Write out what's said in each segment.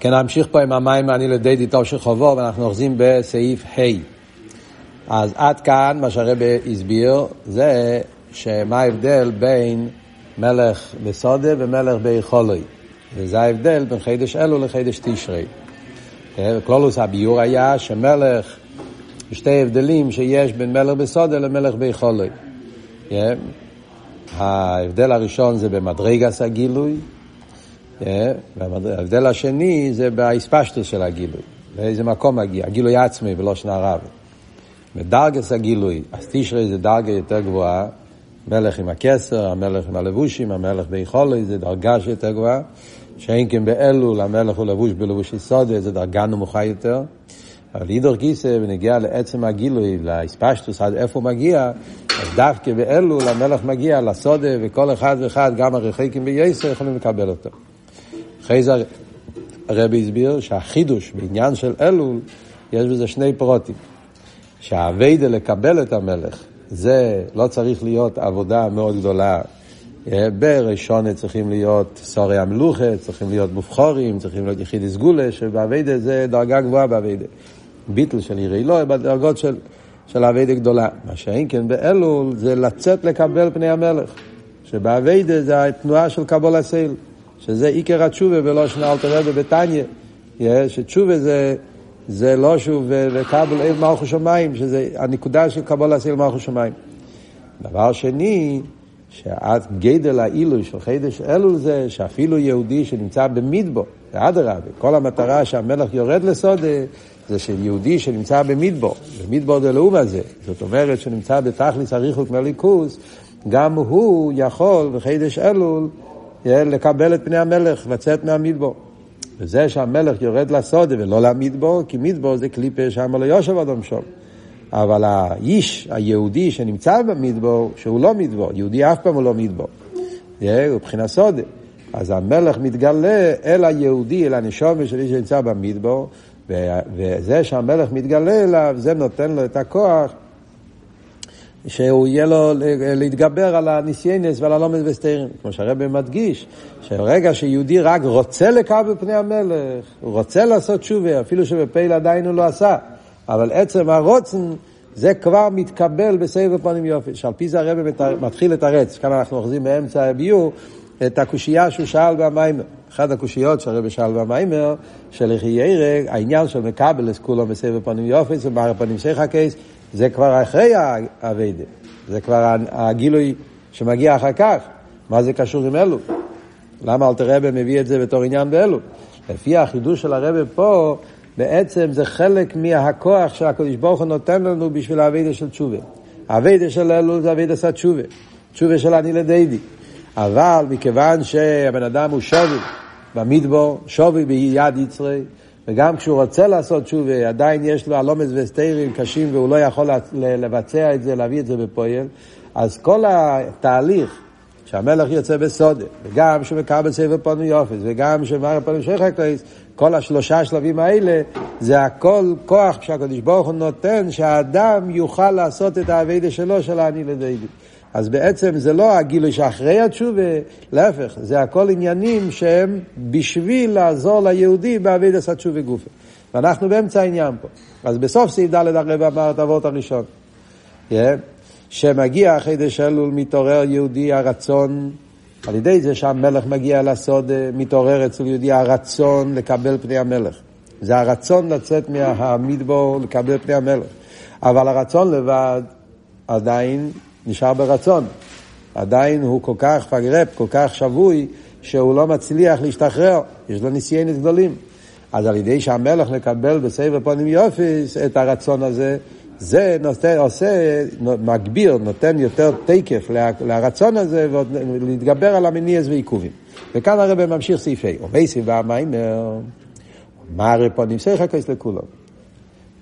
כן, נמשיך פה עם המים אני לידי דיתו של חובו, ואנחנו אוחזים בסעיף ה'. אז עד כאן, מה שהרבא הסביר, זה שמה ההבדל בין מלך בסודה ומלך ביכולוי. וזה ההבדל בין חידש אלו לחידש תשרי. קלולוס הביור היה שמלך, שתי הבדלים שיש בין מלך בסודה למלך ביכולוי. ההבדל הראשון זה במדרגס הגילוי, וההבדל השני זה באספשטוס של הגילוי, באיזה מקום מגיע, הגילוי עצמי ולא שנה רב. בדרגס הגילוי, אז תשרי זה דרגה יותר גבוהה, מלך עם הכסר, המלך עם הלבושים, המלך ביכולוי, זה דרגה שיותר גבוהה, שאין כן באלול, המלך הוא לבוש בלבוש יסודי, זה דרגה נמוכה יותר. אבל אידור גיסא, ונגיע לעצם הגילוי, לאספשטוס, עד איפה הוא מגיע, אז דווקא באלול המלך מגיע לסודה, וכל אחד ואחד, גם הרחקים בייסר, יכולים לקבל אותו. אחרי זה הרבי הסביר שהחידוש בעניין של אלול, יש בזה שני פרוטים. שהאביידה לקבל את המלך, זה לא צריך להיות עבודה מאוד גדולה. בראשון צריכים להיות סורי המלוכה, צריכים להיות מובחורים, צריכים להיות יחידי סגולה, שבאביידה זה דרגה גבוהה באביידה. ביטל של יראי לא, בדרגות של, של אביידה גדולה. מה שאין כן באלול זה לצאת לקבל פני המלך. שבאביידה זה התנועה של קבול הסייל. שזה עיקר התשובה ולא שנה אלתר רבי בתניא, שתשובה זה, זה לא שוב וכבל אל מלכו שמיים, שזה הנקודה של קבול אל מלכו שמיים. דבר שני, שעד גדל העילוי של חידש אלול זה שאפילו יהודי שנמצא במדבו, ואדרבה, כל המטרה שהמלך יורד לסודה זה שיהודי שנמצא במדבו, במדבו דלאום הזה, זאת אומרת שנמצא בתכליס הריחוק מהליכוס, גם הוא יכול בחידש אלול לקבל את פני המלך, לצאת מהמדבור. וזה שהמלך יורד לסודה ולא למדבור, כי מדבור זה קליפה שם לא יושב אדום שום. אבל האיש היהודי שנמצא במדבור, שהוא לא מדבור, יהודי אף פעם הוא לא מדבור. הוא מבחינת סודה. אז המלך מתגלה אל היהודי, אל הנשום של איש שנמצא במדבור, וזה שהמלך מתגלה אליו, זה נותן לו את הכוח שהוא יהיה לו להתגבר על הניסיינס ועל הלומד וסתירים. כמו שהרבא מדגיש, שברגע שיהודי רק רוצה לקבל פני המלך, הוא רוצה לעשות שובה, אפילו שבפעיל עדיין הוא לא עשה, אבל עצם הרוצן זה כבר מתקבל בסבב פנים יופי, שעל פי זה הרבא מתחיל לתרץ, כאן אנחנו אוחזים באמצע הביור, את הקושייה שהוא שאל במיימר. אחת הקושיות שהרבא שאל במיימר, של איך ירא, העניין של מקבל את כולו בסבב פנים יופי, זה בער פנים שיחה קייס, זה כבר אחרי האביידה, זה כבר הגילוי שמגיע אחר כך. מה זה קשור עם אלו? למה אלתר רבי מביא את זה בתור עניין באלו? לפי החידוש של הרבי פה, בעצם זה חלק מהכוח שהקדוש ברוך הוא נותן לנו בשביל האביידה של תשובה. האביידה של אלו זה אביידה של תשובה. תשובה של אני לדידי. אבל מכיוון שהבן אדם הוא שווי במדבור, שווי ביד יצרי, וגם כשהוא רוצה לעשות תשובה, עדיין יש לו הלומץ וסטיירים קשים והוא לא יכול לבצע את זה, להביא את זה בפועל, אז כל התהליך שהמלך יוצא בסודה, וגם שמקבל סבב פונים יופס, וגם שמראה פונים שייך קלייס, כל השלושה שלבים האלה, זה הכל כוח שהקדוש ברוך הוא נותן, שהאדם יוכל לעשות את האביידה שלו, של העני לדיידי. אז בעצם זה לא הגילוי שאחרי התשובה, להפך, זה הכל עניינים שהם בשביל לעזור ליהודי בעביד עשה תשובה גופה. ואנחנו באמצע העניין פה. אז בסוף סעיף ד' הרב אמר את האבות הראשון. Yeah. שמגיע אחרי דשלול מתעורר יהודי הרצון, על ידי זה שהמלך מגיע לסוד, מתעורר אצל יהודי הרצון לקבל פני המלך. זה הרצון לצאת מהמדבור לקבל פני המלך. אבל הרצון לבד עדיין נשאר ברצון. עדיין הוא כל כך פגרפ, כל כך שבוי, שהוא לא מצליח להשתחרר, יש לו ניסיונות גדולים. אז על ידי שהמלך מקבל בסבב פונים יופיס את הרצון הזה, זה נותן, עושה, מגביר, נותן יותר תקף לרצון הזה ולהתגבר על המניעס ועיכובים. וכאן הרב ממשיך סעיף ה', ומייסי והמיימר, מה הרי פונים סייחקס לכולם.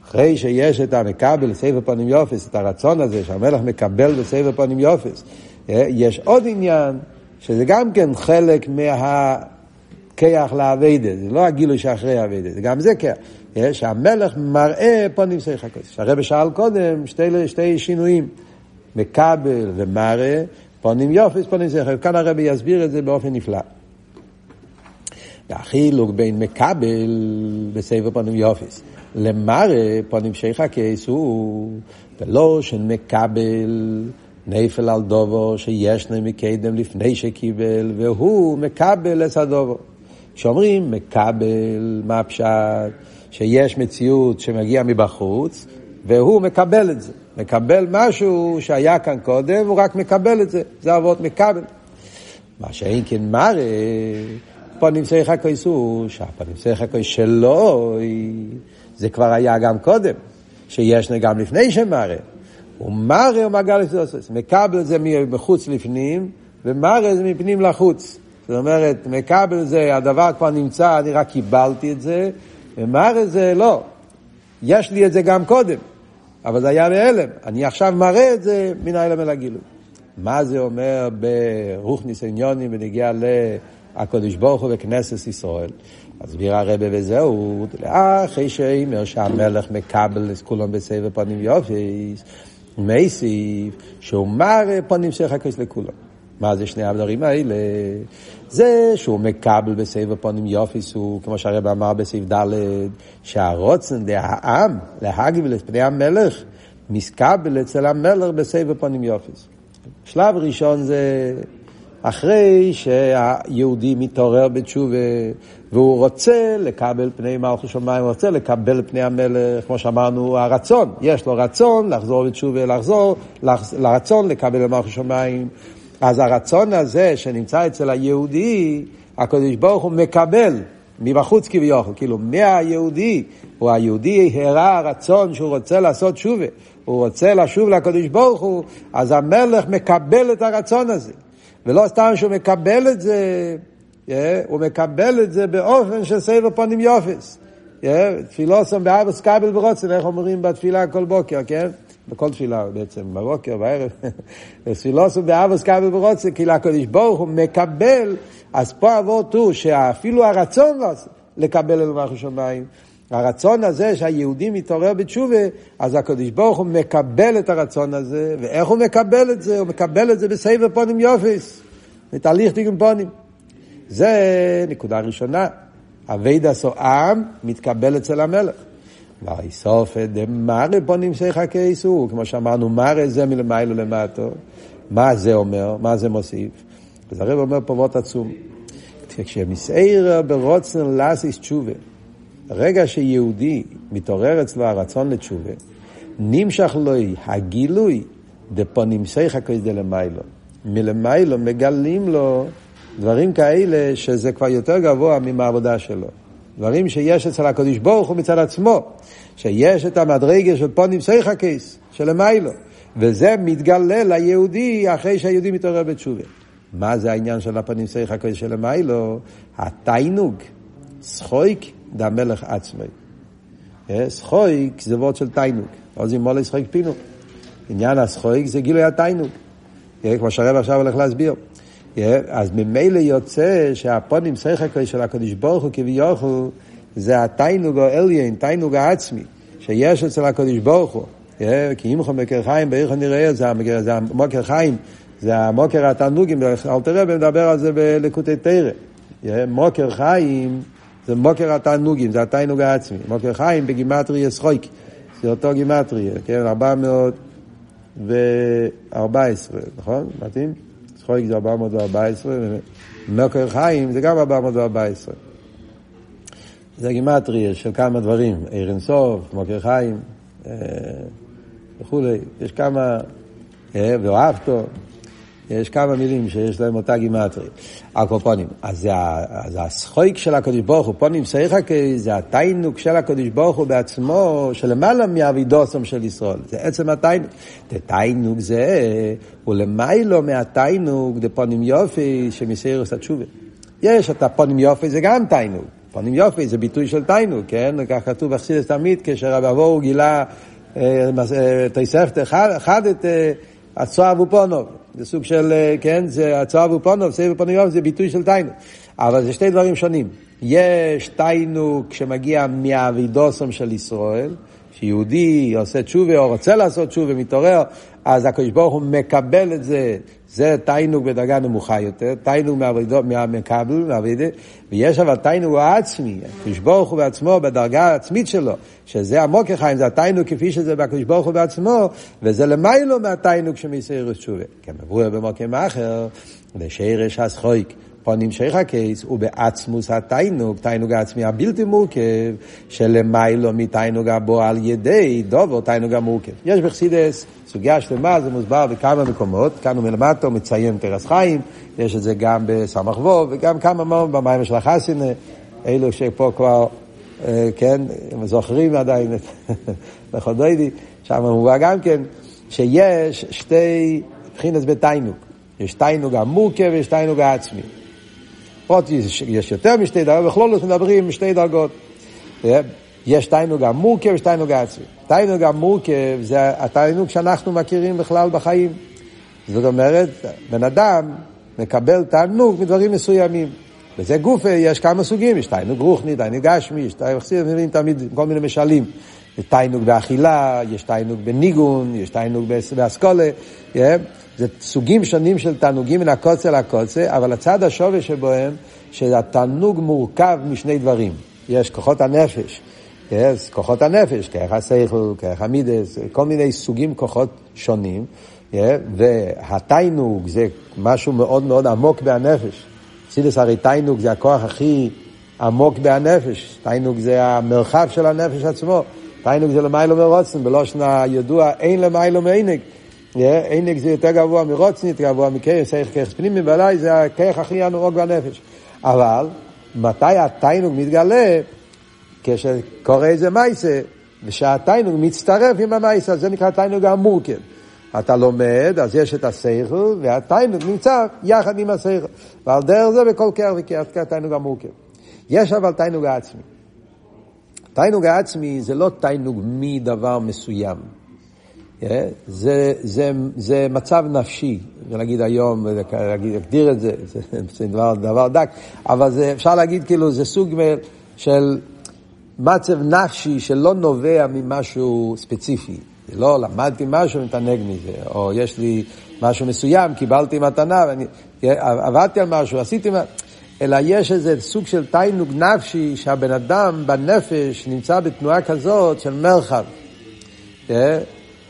אחרי שיש את המקבל סבב פנים יופס, את הרצון הזה שהמלך מקבל בסבב פנים יופס, אה, יש עוד עניין שזה גם כן חלק מהכיח לאביידה, זה לא הגילוי שאחרי האביידה, זה גם זה כיח. אה, שהמלך מראה פונים סייח הקודש. הרב שאל קודם שתי, שתי שינויים, מקבל ומראה, פונים יופס, פונים סייח. כאן הרב יסביר את זה באופן נפלא. החילוק בין מקבל בסבב פנים יופיס למראה פנים שייכה קייס הוא ולא שמקבל נפל על דובו שיש מקדם לפני שקיבל והוא מקבל את הדובו. כשאומרים מקבל, מה הפשט? שיש מציאות שמגיע מבחוץ והוא מקבל את זה. מקבל משהו שהיה כאן קודם, הוא רק מקבל את זה. זה אבות מקבל. מה שאין כן מראה, פונים צריך הכויסו, שהפונים צריך הכויס שלו, זה כבר היה גם קודם, שיש גם לפני שמראה. ומראה הוא מגל לסוסס. מקבל זה מחוץ לפנים, ומראה זה מפנים לחוץ. זאת אומרת, מקבל זה, הדבר כבר נמצא, אני רק קיבלתי את זה, ומראה זה לא. יש לי את זה גם קודם. אבל זה היה בהלם. אני עכשיו מראה את זה מן ההלם אל הגילוי. מה זה אומר ברוך ניסיוניונים בנגיע לקודש ברוך הוא וכנסת ישראל? מסביר הרבה וזהו, אחרי שאומר שהמלך מקבל את כולם בסבב פנים יופי, מייסיף, שהוא מראה פנים של חכס לכולם. מה זה שני הדברים האלה? זה שהוא מקבל בסבב פונים יופיס, הוא, כמו שהרב אמר בסעיף ד', שהרוצן העם להגביל את פני המלך, מסקבל אצל המלך בסבב פונים יופיס. שלב ראשון זה אחרי שהיהודי מתעורר בתשובה והוא רוצה לקבל פני מלכו שמיים, הוא רוצה לקבל פני המלך, כמו שאמרנו, הרצון, יש לו רצון לחזור בתשובה, לחזור, לרצון לקבל מלכו שמיים. אז הרצון הזה שנמצא אצל היהודי, הקדוש ברוך הוא מקבל מבחוץ כביכול, כאילו מהיהודי, הוא היהודי הראה הרצון שהוא רוצה לעשות שובה, הוא רוצה לשוב לקדוש ברוך הוא, אז המלך מקבל את הרצון הזה. ולא סתם שהוא מקבל את זה, yeah, הוא מקבל את זה באופן של סבב פונים יופס. תפילוסום באבוס קבל ורוצן, איך אומרים בתפילה כל בוקר, כן? בכל תפילה בעצם, בבוקר, בערב. תפילוסום באבוס קבל ורוצן, כאילו הקדוש ברוך הוא מקבל, אז פה אבות הוא שאפילו הרצון לא לקבל אלו מלכו שמיים, הרצון הזה שהיהודי מתעורר בתשובה, אז הקדוש ברוך הוא מקבל את הרצון הזה, ואיך הוא מקבל את זה? הוא מקבל את זה בסבב פונים יופיס, בתהליך דיגון פונים. זה נקודה ראשונה. אבי דסו עם מתקבל אצל המלך. ויסוף דמרא פונים שיחה קייסו, כמו שאמרנו, מרא זה מלמיילו למטו. מה זה אומר? מה זה מוסיף? אז הרב אומר פה וורט עצום. כשמסעיר ברוצן לאסיס תשובה, ברגע שיהודי מתעורר אצלו הרצון לתשובה, נמשך לו הגילוי דפונים שיחה קייס דלמיילו. מלמיילו מגלים לו דברים כאלה שזה כבר יותר גבוה מהעבודה שלו. דברים שיש אצל הקדוש ברוך הוא מצד עצמו, שיש את המדרגה של פונים סייחה קייס, של המיילו, וזה מתגלה ליהודי אחרי שהיהודי מתעורר בתשובה. מה זה העניין של הפנים סייחה קייס של המיילו? התיינוג, סחויק דמלך עצמי. סחויק זה וורד של תיינוג, או זה מולי סחויק פינו. עניין הסחויק זה גילוי התיינוג, כמו שהרב עכשיו הולך להסביר. אז ממילא יוצא שהפונים שחקוי של הקדוש ברוך הוא כביכול זה התיינוג האליין, תיינוג העצמי, שיש אצל הקדוש ברוך הוא. כי אם חומקר חיים, בערך נראה זה, זה המוקר חיים, זה המוקר התענוגים, אל תראה מדבר על זה בלקוטי תרא. מוקר חיים זה מוקר התענוגים, זה התיינוג העצמי. מוקר חיים בגימטרי ישחויק, זה אותו גימטרי, כן, 414, נכון? מתאים? צחויק זה 414, ומוקר חיים זה גם 414. זה גימטריה של כמה דברים, עיר אינסוף, מוקר חיים אה, וכולי. יש כמה, אה, ואוהבתו, יש כמה מילים שיש להם אותה גימטריה. הקופונים. אז זה, הסחויק של הקדוש ברוך הוא, פונים סייחקי, זה התיינוק של הקדוש ברוך הוא בעצמו, שלמעלה מאבידוסום של ישראל. זה עצם התיינוק. תיינוק זה, הוא למיילו מהתיינוק, זה פונים יופי שמסיירוס התשובה. יש את הפונים יופי, זה גם תיינוק. פונים יופי זה ביטוי של תיינוק, כן? כך כתוב בחסידס תמיד, כשרב אבוהו גילה אה, אה, תוספת אחד את הצועב ופונוב. זה סוג של, אה, כן, זה הצוהר ופונוב, סבב פונוב זה ביטוי של תיינו. אבל זה שתי דברים שונים. יש תיינו כשמגיע מהאבידוסום של ישראל, שיהודי עושה תשובה או רוצה לעשות תשובה, מתעורר, אז הקדוש ברוך הוא מקבל את זה זה תיינוג בדרגה נמוכה יותר, תיינוג מהמקבל, מהעבודה, ויש אבל תיינוג העצמי, הקדוש ברוך הוא בעצמו בדרגה העצמית שלו, שזה עמוק החיים, זה התיינוג כפי שזה בקדוש ברוך הוא בעצמו, וזה למיילו מהתיינוג שמסיירוס תשובה. כמבואר במוקם אחר, ושרש הסחויק. פה נמשך הקייס, הוא בעצמוס התיינוג, תיינוג העצמי הבלתי מורכב, שלמיילו מתיינוג הבו על ידי דובו תיינוג המורכב. יש בחסידס סוגיה שלמה, זה מוסבר בכמה מקומות, כאן הוא מלמטו מציין טרס חיים, יש את זה גם בסמ"ך וו, וגם כמה מאוד במים של החסינה, אלו שפה כבר, אה, כן, הם זוכרים עדיין את לחודוידי, שם מובא גם כן, שיש שתי בחינס בתיינוג. יש תיינוג המורכב ויש תיינוג העצמי. עוד יש, יותר משתי דרגות, בכלול מדברים שתי דרגות. יש תיינוג המורכב ויש תיינוג העצמי. תיינוג המורכב זה התיינוג שאנחנו מכירים בכלל בחיים. זאת אומרת, בן אדם מקבל תענוג מדברים מסוימים. וזה גוף, יש כמה סוגים, יש תיינוג רוחני, תיינוג גשמי, יש תיינוג תמיד כל מיני משלים. יש תיינוג באכילה, יש תיינוג בניגון, יש תיינוג באסכולה. Yeah. זה סוגים שונים של תענוגים מן הקוצה לקוצה, אבל הצד השווה שבהם, שהתענוג מורכב משני דברים. יש כוחות הנפש, יש כוחות הנפש, כרך השכל, כרך המידס, כל מיני סוגים כוחות שונים, והתיינוג זה משהו מאוד מאוד עמוק בהנפש. סידס הרי תיינוג זה הכוח הכי עמוק בהנפש, תיינוג זה המרחב של הנפש עצמו, תיינוג זה למיילו מרוצן, בלושן הידוע אין למיילו מעינג. עינג זה יותר גבוה מרוצן, יותר גבוה מכרס, איך כרס פנימי, ועליי זה הכרך הכי ענוג בנפש. אבל מתי התיינוג מתגלה? כשקורה איזה מייסה, ושהתיינוג מצטרף עם המייסה, זה נקרא תיינוג המורכב. אתה לומד, אז יש את השכל, והתיינוג נמצא יחד עם השכל. ועל דרך זה בכל קר וקר, תיינוג המורכב. יש אבל תיינוג העצמי. תיינוג העצמי זה לא תיינוג מדבר מסוים. זה, זה, זה מצב נפשי, להגיד היום, להגדיר את זה, זה, זה דבר, דבר דק, אבל זה, אפשר להגיד כאילו זה סוג של מצב נפשי שלא נובע ממשהו ספציפי. לא למדתי משהו, מתענג מזה, או יש לי משהו מסוים, קיבלתי מתנה, ואני, עבדתי על משהו, עשיתי משהו, אלא יש איזה סוג של תיינוג נפשי שהבן אדם בנפש נמצא בתנועה כזאת של מרחב.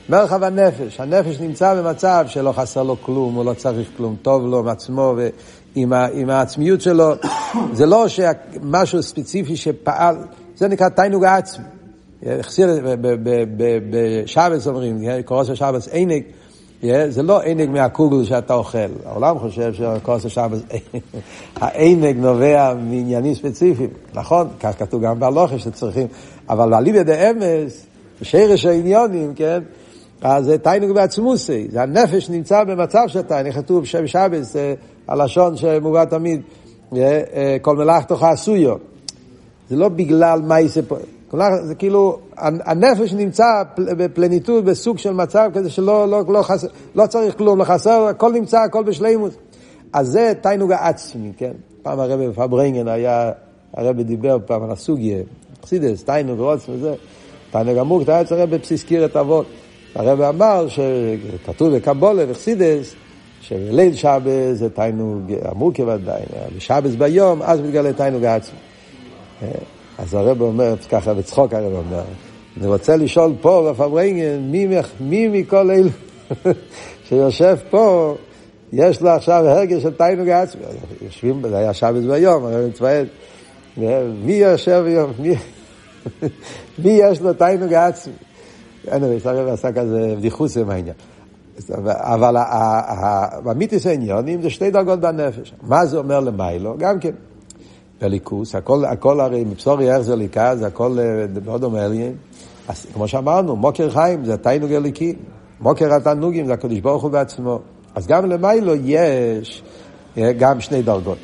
מרחב הנפש, הנפש נמצא במצב שלא חסר לו כלום, הוא לא צריך כלום, טוב לו עם עצמו ועם העצמיות שלו. זה לא שמשהו ספציפי שפעל, זה נקרא תיינוג העצמי. בשבץ אומרים, קורס השבץ עינג, זה לא עינג מהקוגל שאתה אוכל. העולם חושב שקורס השבץ, העינג נובע מעניינים ספציפיים. נכון, כך כתוב גם בהלוכה שצריכים, אבל אליבא דאמס, שרש העניונים, כן? אז זה תיינוג בעצמוסי, זה הנפש נמצא במצב של תיינוג, כתוב שם שבס, הלשון שמובא תמיד, כל מלאכתך עשויו. זה לא בגלל מה יעשה פה, זה כאילו, הנפש נמצא בפלניטות, בסוג של מצב כזה שלא לא, לא, חסר, לא צריך כלום, לא חסר, הכל נמצא, הכל בשלימות. אז זה תיינוג העצמי, כן? פעם הרב פברנגן היה, הרב דיבר פעם על הסוגיה, חסידס, תיינוג ועוצם וזה, תיינוג עמוק, אתה היה צריך בבסיס קירת אבות. הרב אמר שכתוב בקבולה וחסידס, שליל שבס זה תיינוג עמוק ודאי, בשבס ביום, אז מתגלה תיינוג העצמי. אז הרב אומר, ככה בצחוק הרב אומר, אני רוצה לשאול פה בפברנגן, מי, מי מכל אלו שיושב פה, יש לו עכשיו הרגש של תיינוג העצמי. יושבים, זה היה שבס ביום, הרב מצוין, מי יושב מי, מי יש לו תיינוג העצמי? אין, הרב עשה כזה בדיחוס עם העניין. אבל במיתוס העניונים זה שתי דרגות בנפש. מה זה אומר למיילו? גם כן. בליכוס, הכל, הכל הרי מבשורי איך זה ליקה, זה הכל מאוד דומה אליין. אז כמו שאמרנו, מוקר חיים זה תיינוג אליקי, מוקר התענוגים זה הקדוש ברוך הוא בעצמו. אז גם למיילו יש גם שני דרגות.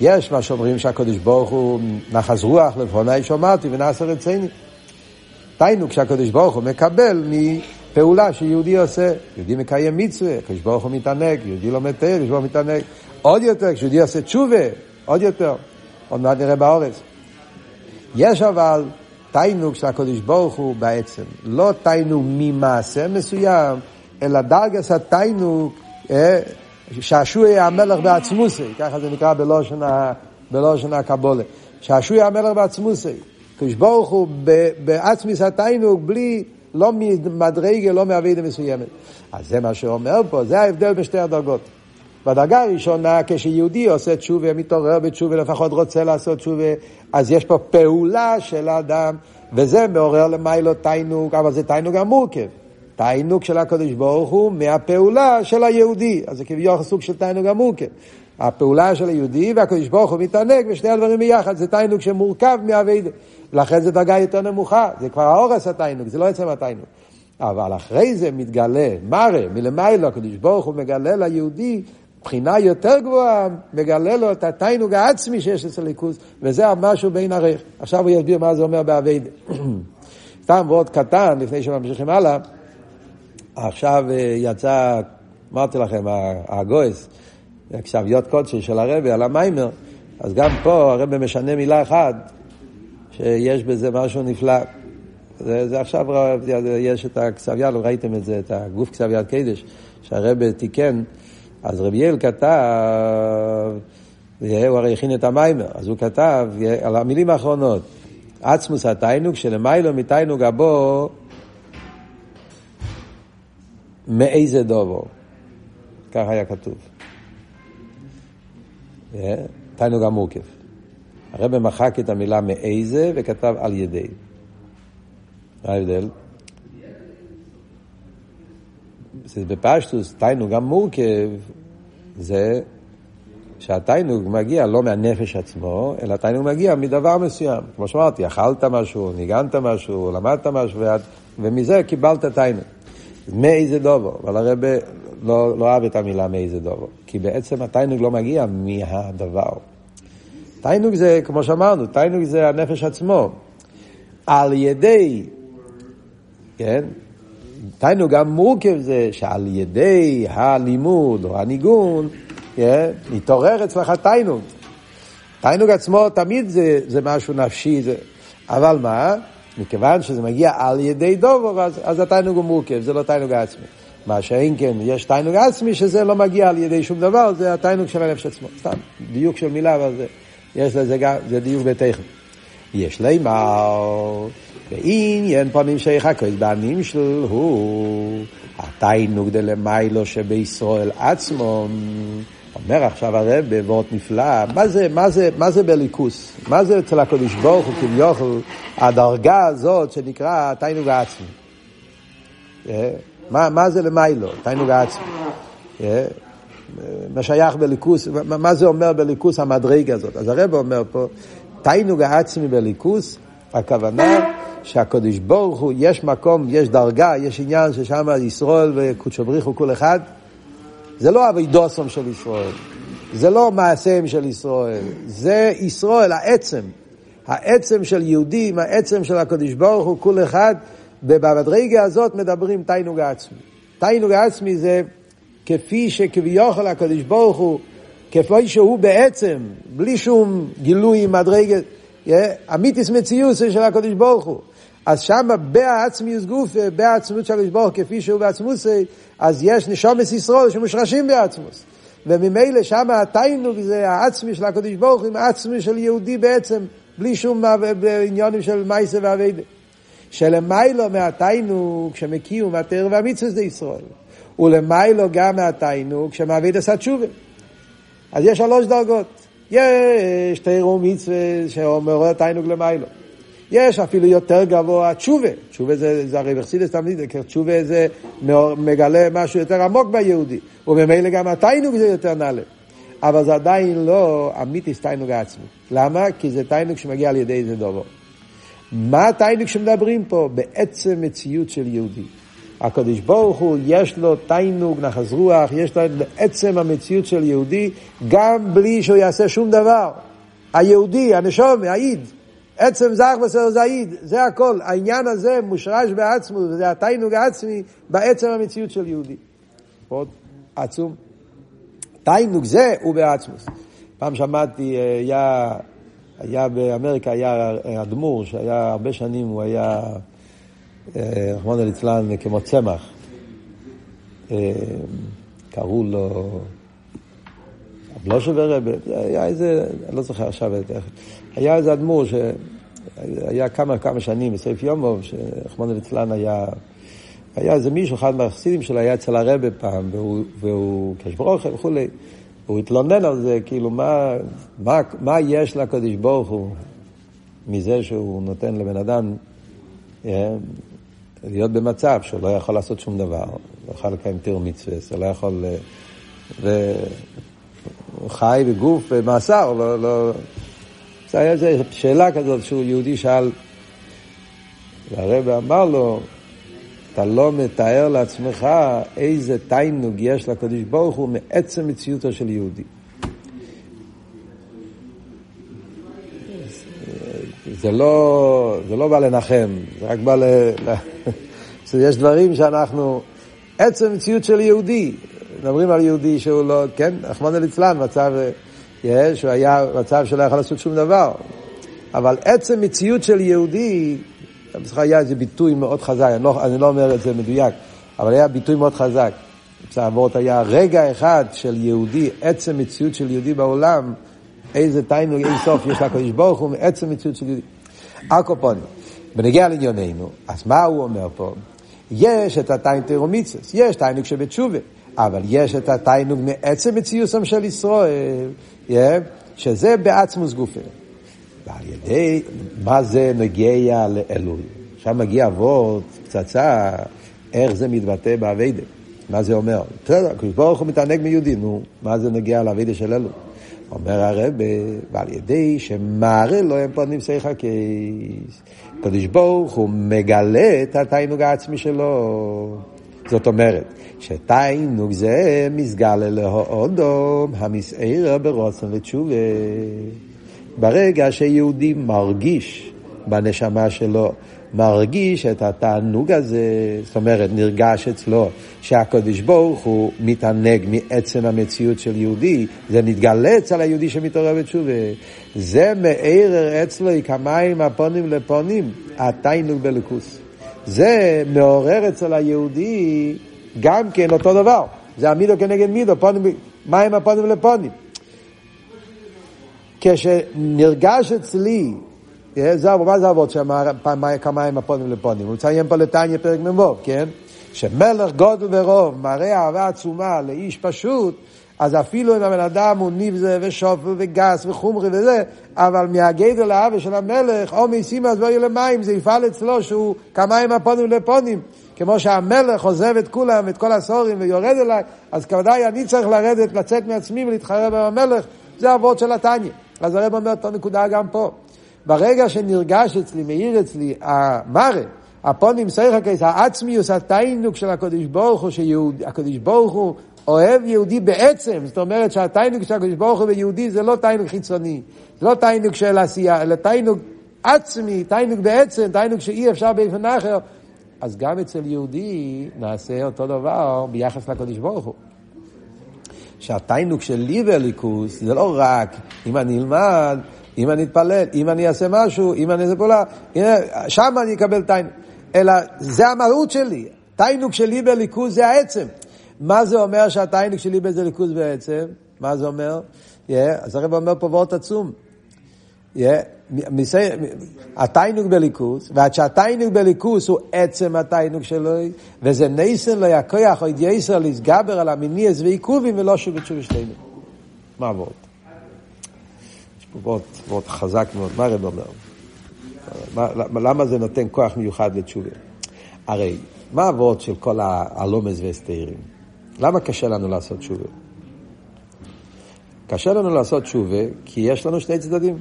יש מה שאומרים שהקדוש ברוך הוא נחז רוח לפוני שומעתי ונעשה רציני. תיינוג שהקדוש ברוך הוא מקבל מפעולה שיהודי עושה. יהודי מקיים מצווה, הקדוש ברוך הוא מתענג, יהודי לומד תל, הקדוש ברוך הוא מתענג. עוד יותר, כשיהודי עושה תשובה, עוד יותר. עוד מעט נראה באורץ. יש אבל תיינוג של הקדוש ברוך הוא בעצם, לא תיינוג ממעשה מסוים, אלא דרגס התיינוג, אה, שעשועי המלך בעצמוסי, ככה זה נקרא בלושן, בלושן הקבולה. שעשועי המלך בעצמוסי. קדוש ברוך הוא בעצמיס התיינוג בלי, לא ממדרגה, לא מאבידה מסוימת. אז זה מה שאומר פה, זה ההבדל בשתי הדרגות. בדרגה הראשונה, כשיהודי עושה תשובה, מתעורר בתשובה, לפחות רוצה לעשות תשובה, אז יש פה פעולה של האדם, וזה מעורר למיילו תיינוג, אבל זה תיינוג המורכב. תיינוג של הקדוש ברוך הוא מהפעולה של היהודי. אז זה כביכול סוג של תיינוג המורכב. הפעולה של היהודי והקדוש ברוך הוא מתענג ושני הדברים ביחד, זה תיינוג שמורכב מאביידה. לכן זו דרגה יותר נמוכה, זה כבר האורס התיינוג, זה לא עצם התיינוג. אבל אחרי זה מתגלה, מראה, מלמיילו, הקדוש ברוך הוא מגלה ליהודי בחינה יותר גבוהה, מגלה לו את התיינוג העצמי שיש אצל ליכוז, וזה המשהו בין ערך. עכשיו הוא יסביר מה זה אומר באביידה. סתם ועוד קטן, לפני שממשיכים הלאה, עכשיו אה, יצא, אמרתי לכם, הגויס, עכשיו יות קודשי של הרבי על המיימר, אז גם פה הרבי משנה מילה אחת, שיש בזה משהו נפלא. זה, זה עכשיו, יש את הכסב יד, ראיתם את זה, את הגוף כסב יד קדש, שהרבי תיקן, אז רבי יל כתב, הוא הרי הכין את המיימר, אז הוא כתב על המילים האחרונות, עצמוס התיינוג שלמיילו מתיינוג הבו מאיזה דובו. כך היה כתוב. תיינוג המורכב. הרב מחק את המילה מאיזה וכתב על ידי. מה ההבדל? זה בפשטוס, תיינוג המורכב זה שהתיינוג מגיע לא מהנפש עצמו, אלא תיינוג מגיע מדבר מסוים. כמו שאמרתי, אכלת משהו, ניגנת משהו, למדת משהו, ומזה קיבלת תיינוג. מאיזה דובו, אבל הרב לא, לא אהב את המילה מאיזה דובו, כי בעצם התיינוג לא מגיע מהדבר. תיינוג זה, כמו שאמרנו, תיינוג זה הנפש עצמו. על ידי, כן, תיינוג גם מורכב זה שעל ידי הלימוד או הניגון, כן, מתעורר אצלך תיינוג. תיינוג עצמו תמיד זה, זה משהו נפשי, זה, אבל מה? מכיוון שזה מגיע על ידי דובור, אז, אז התיינוג הוא מורכב, זה לא תיינוג עצמי. מה שאין כן, יש תיינוג עצמי שזה לא מגיע על ידי שום דבר, זה התיינוג של הנפש עצמו. סתם, דיוק של מילה, אבל זה, יש לזה גם, זה דיוק בתכן. יש לימר, בעניין פנים שייך הכוס בנים שלו, התיינוג דלמיילו שבישראל עצמו. אומר עכשיו הרב בוורד נפלא, מה זה, מה זה, מה זה בליכוס? מה זה אצל הקדוש ברוך הוא כביכול הדרגה הזאת שנקרא תיינוג העצמי? אה? מה, מה זה למיילו, תיינוג העצמי? מה שייך בליכוס, מה זה אומר בליכוס המדרגה הזאת? אז הרב אומר פה, תיינוג העצמי בליכוס, הכוונה שהקדוש ברוך הוא, יש מקום, יש דרגה, יש עניין ששם ישראל וקודשו הוא כל אחד, זה לא אבידוסום של ישראל, זה לא מעשיהם של ישראל, זה ישראל, העצם. העצם של יהודים, העצם של הקדוש ברוך הוא, כל אחד, ובמדרגה הזאת מדברים תיינוג עצמי. תיינוג עצמי זה כפי שכביכול הקדוש ברוך הוא, כפי שהוא בעצם, בלי שום גילוי מדרגת, אמיתיס מציוס של הקדוש ברוך הוא. אז שם בעצמיוס גופה, בעצמות של הקדוש ברוך הוא, כפי שהוא בעצמוס, אז יש נשומס ישרוד שמושרשים בעצמוס. וממילא שם התיינוג זה העצמי של הקדוש ברוך הוא עם העצמי של יהודי בעצם, בלי שום עניונים של מייסה ואביידה. שלמיילו מהתיינוג שמקיאו מהתר והמצווה זה ישראל. ולמיילו גם מהתיינוג שמעביד עשה תשובה. אז יש שלוש דרגות. יש תר ומצווה שאומר תיינוג למיילו. יש אפילו יותר גבוה תשובה. תשובה זה, זה הרי בחסידס תמיד, תשובה זה מגלה משהו יותר עמוק ביהודי. וממילא גם התיינוג זה יותר נעלה. אבל זה עדיין לא אמיתיס תיינוג עצמי. למה? כי זה תיינוג שמגיע על ידי איזה דובו. מה התיינוג שמדברים פה? בעצם מציאות של יהודי. הקדוש ברוך הוא, יש לו תיינוג, נחז רוח, יש לו בעצם המציאות של יהודי, גם בלי שהוא יעשה שום דבר. היהודי, הנשום, העיד, עצם זך בסדר זעיד, זה הכל. העניין הזה מושרש בעצמו, וזה התיינוג העצמי בעצם המציאות של יהודי. מאוד עצום. תיינוג זה הוא בעצמוס. פעם שמעתי, אה, היה, היה באמריקה, היה אדמו"ר שהיה הרבה שנים, הוא היה, אה, רחמנא ליצלן, כמו צמח. אה, קראו לו שווה רבה, היה איזה, אני לא זוכר עכשיו, היה איזה אדמו"ר שהיה כמה כמה שנים בסעיף יומוב, שרחמנא ליצלן היה, היה איזה מישהו, אחד מהחסידים שלו היה אצל הרבה פעם, והוא, והוא כשברוכה וכולי, הוא התלונן על זה, כאילו, מה, מה, מה יש לקדוש ברוך הוא מזה שהוא נותן לבן אדם אה, להיות במצב שהוא לא יכול לעשות שום דבר, לא יכול לקיים תיר מצווה, הוא לא יכול... אה, והוא חי בגוף במאסר, לא, לא... זה היה איזו שאלה כזאת שהוא יהודי שאל, והרב אמר לו, אתה לא מתאר לעצמך איזה תיינוג יש לקדוש ברוך הוא מעצם מציאותו של יהודי. זה לא, זה לא בא לנחם, זה רק בא ל... יש דברים שאנחנו, עצם מציאות של יהודי, מדברים על יהודי שהוא לא, כן, רחמנא ליצלן, מצב, יש, הוא היה מצב שלא יכול לעשות שום דבר, אבל עצם מציאות של יהודי, היה איזה ביטוי מאוד חזק, אני לא, אני לא אומר את זה מדויק, אבל היה ביטוי מאוד חזק. האבות היה רגע אחד של יהודי, עצם מציאות של יהודי בעולם, איזה תיינו, אין סוף יש לקדוש ברוך הוא, מעצם מציאות של יהודי. אקופונים, בנגיע לענייננו, אז מה הוא אומר פה? יש את התיין תירומיצס, יש תיינוק שבתשובה, אבל יש את התיינוק מעצם מציוסם של ישראל, שזה בעצמוס גופי. ועל ידי, מה זה נגיע לאלול? עכשיו מגיע אבות, פצצה, איך זה מתבטא באביידה. מה זה אומר? בסדר, הקדוש ברוך הוא מתענג מיהודי, נו, מה זה נגיע לאביידה של אלול? אומר הרב, ועל ידי שמראה לו הם פונים שיחה קייס. הקדוש ברוך הוא מגלה את התיינוג העצמי שלו. זאת אומרת, שתיינוג זה מסגל להודום, המסעירה ברוצן לתשובה. ברגע שיהודי מרגיש בנשמה שלו מרגיש את התענוג הזה, זאת אומרת, נרגש אצלו שהקדוש ברוך הוא מתענג מעצם המציאות של יהודי, זה מתגלה אצל היהודי שמתעורר בתשובה. זה מערער אצלו כמים הפונים לפונים, התיינוג בלכוס. זה מעורר אצל היהודי גם כן אותו דבר. זה המידו כנגד מידו, פונים, מים הפונים לפונים. כשנרגש אצלי זה מה זה אבות שם, כמה הם הפונים לפונים? הוא מציין פה לתניא פרק מ"ו, כן? שמלך גודל ורוב מראה אהבה עצומה לאיש פשוט, אז אפילו אם הבן אדם הוא נבזה ושופל וגס וחומרי וזה, אבל מהגדר לאהבה של המלך, או משים אז בואי למים, זה יפעל אצלו שהוא כמיים הפונים לפונים. כמו שהמלך עוזב את כולם, את כל הסורים ויורד אליי, אז כוודאי אני צריך לרדת, לצאת מעצמי ולהתחרב עם המלך, זה אבות של התניא. אז הרב אומר אותו נקודה גם פה. ברגע שנרגש אצלי, מאיר אצלי, המראה, הפונים סייך קייס, העצמיוס, התיינוק של הקדוש ברוך הוא, שהקדוש ברוך הוא אוהב יהודי בעצם, זאת אומרת שהתיינוק של הקדוש ברוך הוא ביהודי זה לא תיינוק חיצוני, זה לא תיינוק של עשייה, אלא תיינוק עצמי, תיינוק בעצם, תיינוק שאי אפשר באופן אחר. אז גם אצל יהודי נעשה אותו דבר ביחס לקדוש ברוך הוא. שהתיינוק של ליבר ליכוס זה לא רק אם אני אלמד אם אני אתפלל, אם אני אעשה משהו, אם אני אעשה פעולה, שם אני אקבל תיינוק. אלא זה המהות שלי. תיינוק שלי בליכוז זה העצם. מה זה אומר שהתיינוק שלי בזה ליכוז בעצם? מה זה אומר? Yeah, אז הרב אומר פה וורט עצום. Yeah, התיינוק בליכוס, ועד שהתיינוק בליכוס הוא עצם התיינוק שלו, וזה נייסן לא יקויח או ידייסר להסגבר על המיניאס ועיכובים ולא שוב ותשוב שלנו. מה עבוד? מאוד, מאוד חזק מאוד. מה הרב אומר? למה זה נותן כוח מיוחד לתשובה? הרי, מה העבוד של כל הלומז והסתירים? למה קשה לנו לעשות תשובה? קשה לנו לעשות תשובה כי יש לנו שני צדדים.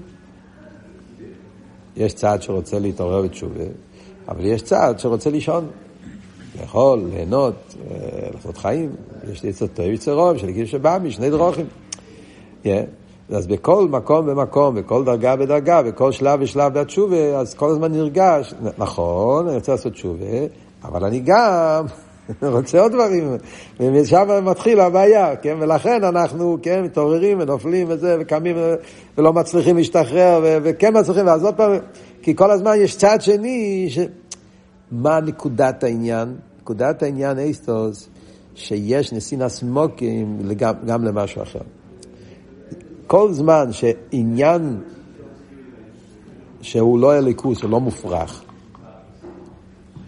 יש צד שרוצה להתעורר בתשובה, אבל יש צד שרוצה לישון. לאכול, ליהנות, אה, לעשות חיים. יש לי יצר טוב, יצר רוב, של גיל שבא משני דרוכים. Yeah. אז בכל מקום ומקום, בכל דרגה ודרגה, בכל שלב ושלב בתשובה, אז כל הזמן נרגש, נכון, אני רוצה לעשות תשובה, אבל אני גם רוצה עוד דברים, ושם מתחילה הבעיה, כן? ולכן אנחנו, כן, מתעוררים ונופלים וזה, וקמים ולא מצליחים להשתחרר, וכן מצליחים, ואז עוד פעם, כי כל הזמן יש צד שני, ש... מה נקודת העניין? נקודת העניין אסטוס, שיש נסין הסמוקים גם למשהו אחר. כל זמן שעניין שהוא לא אליקוס, הוא לא מופרך,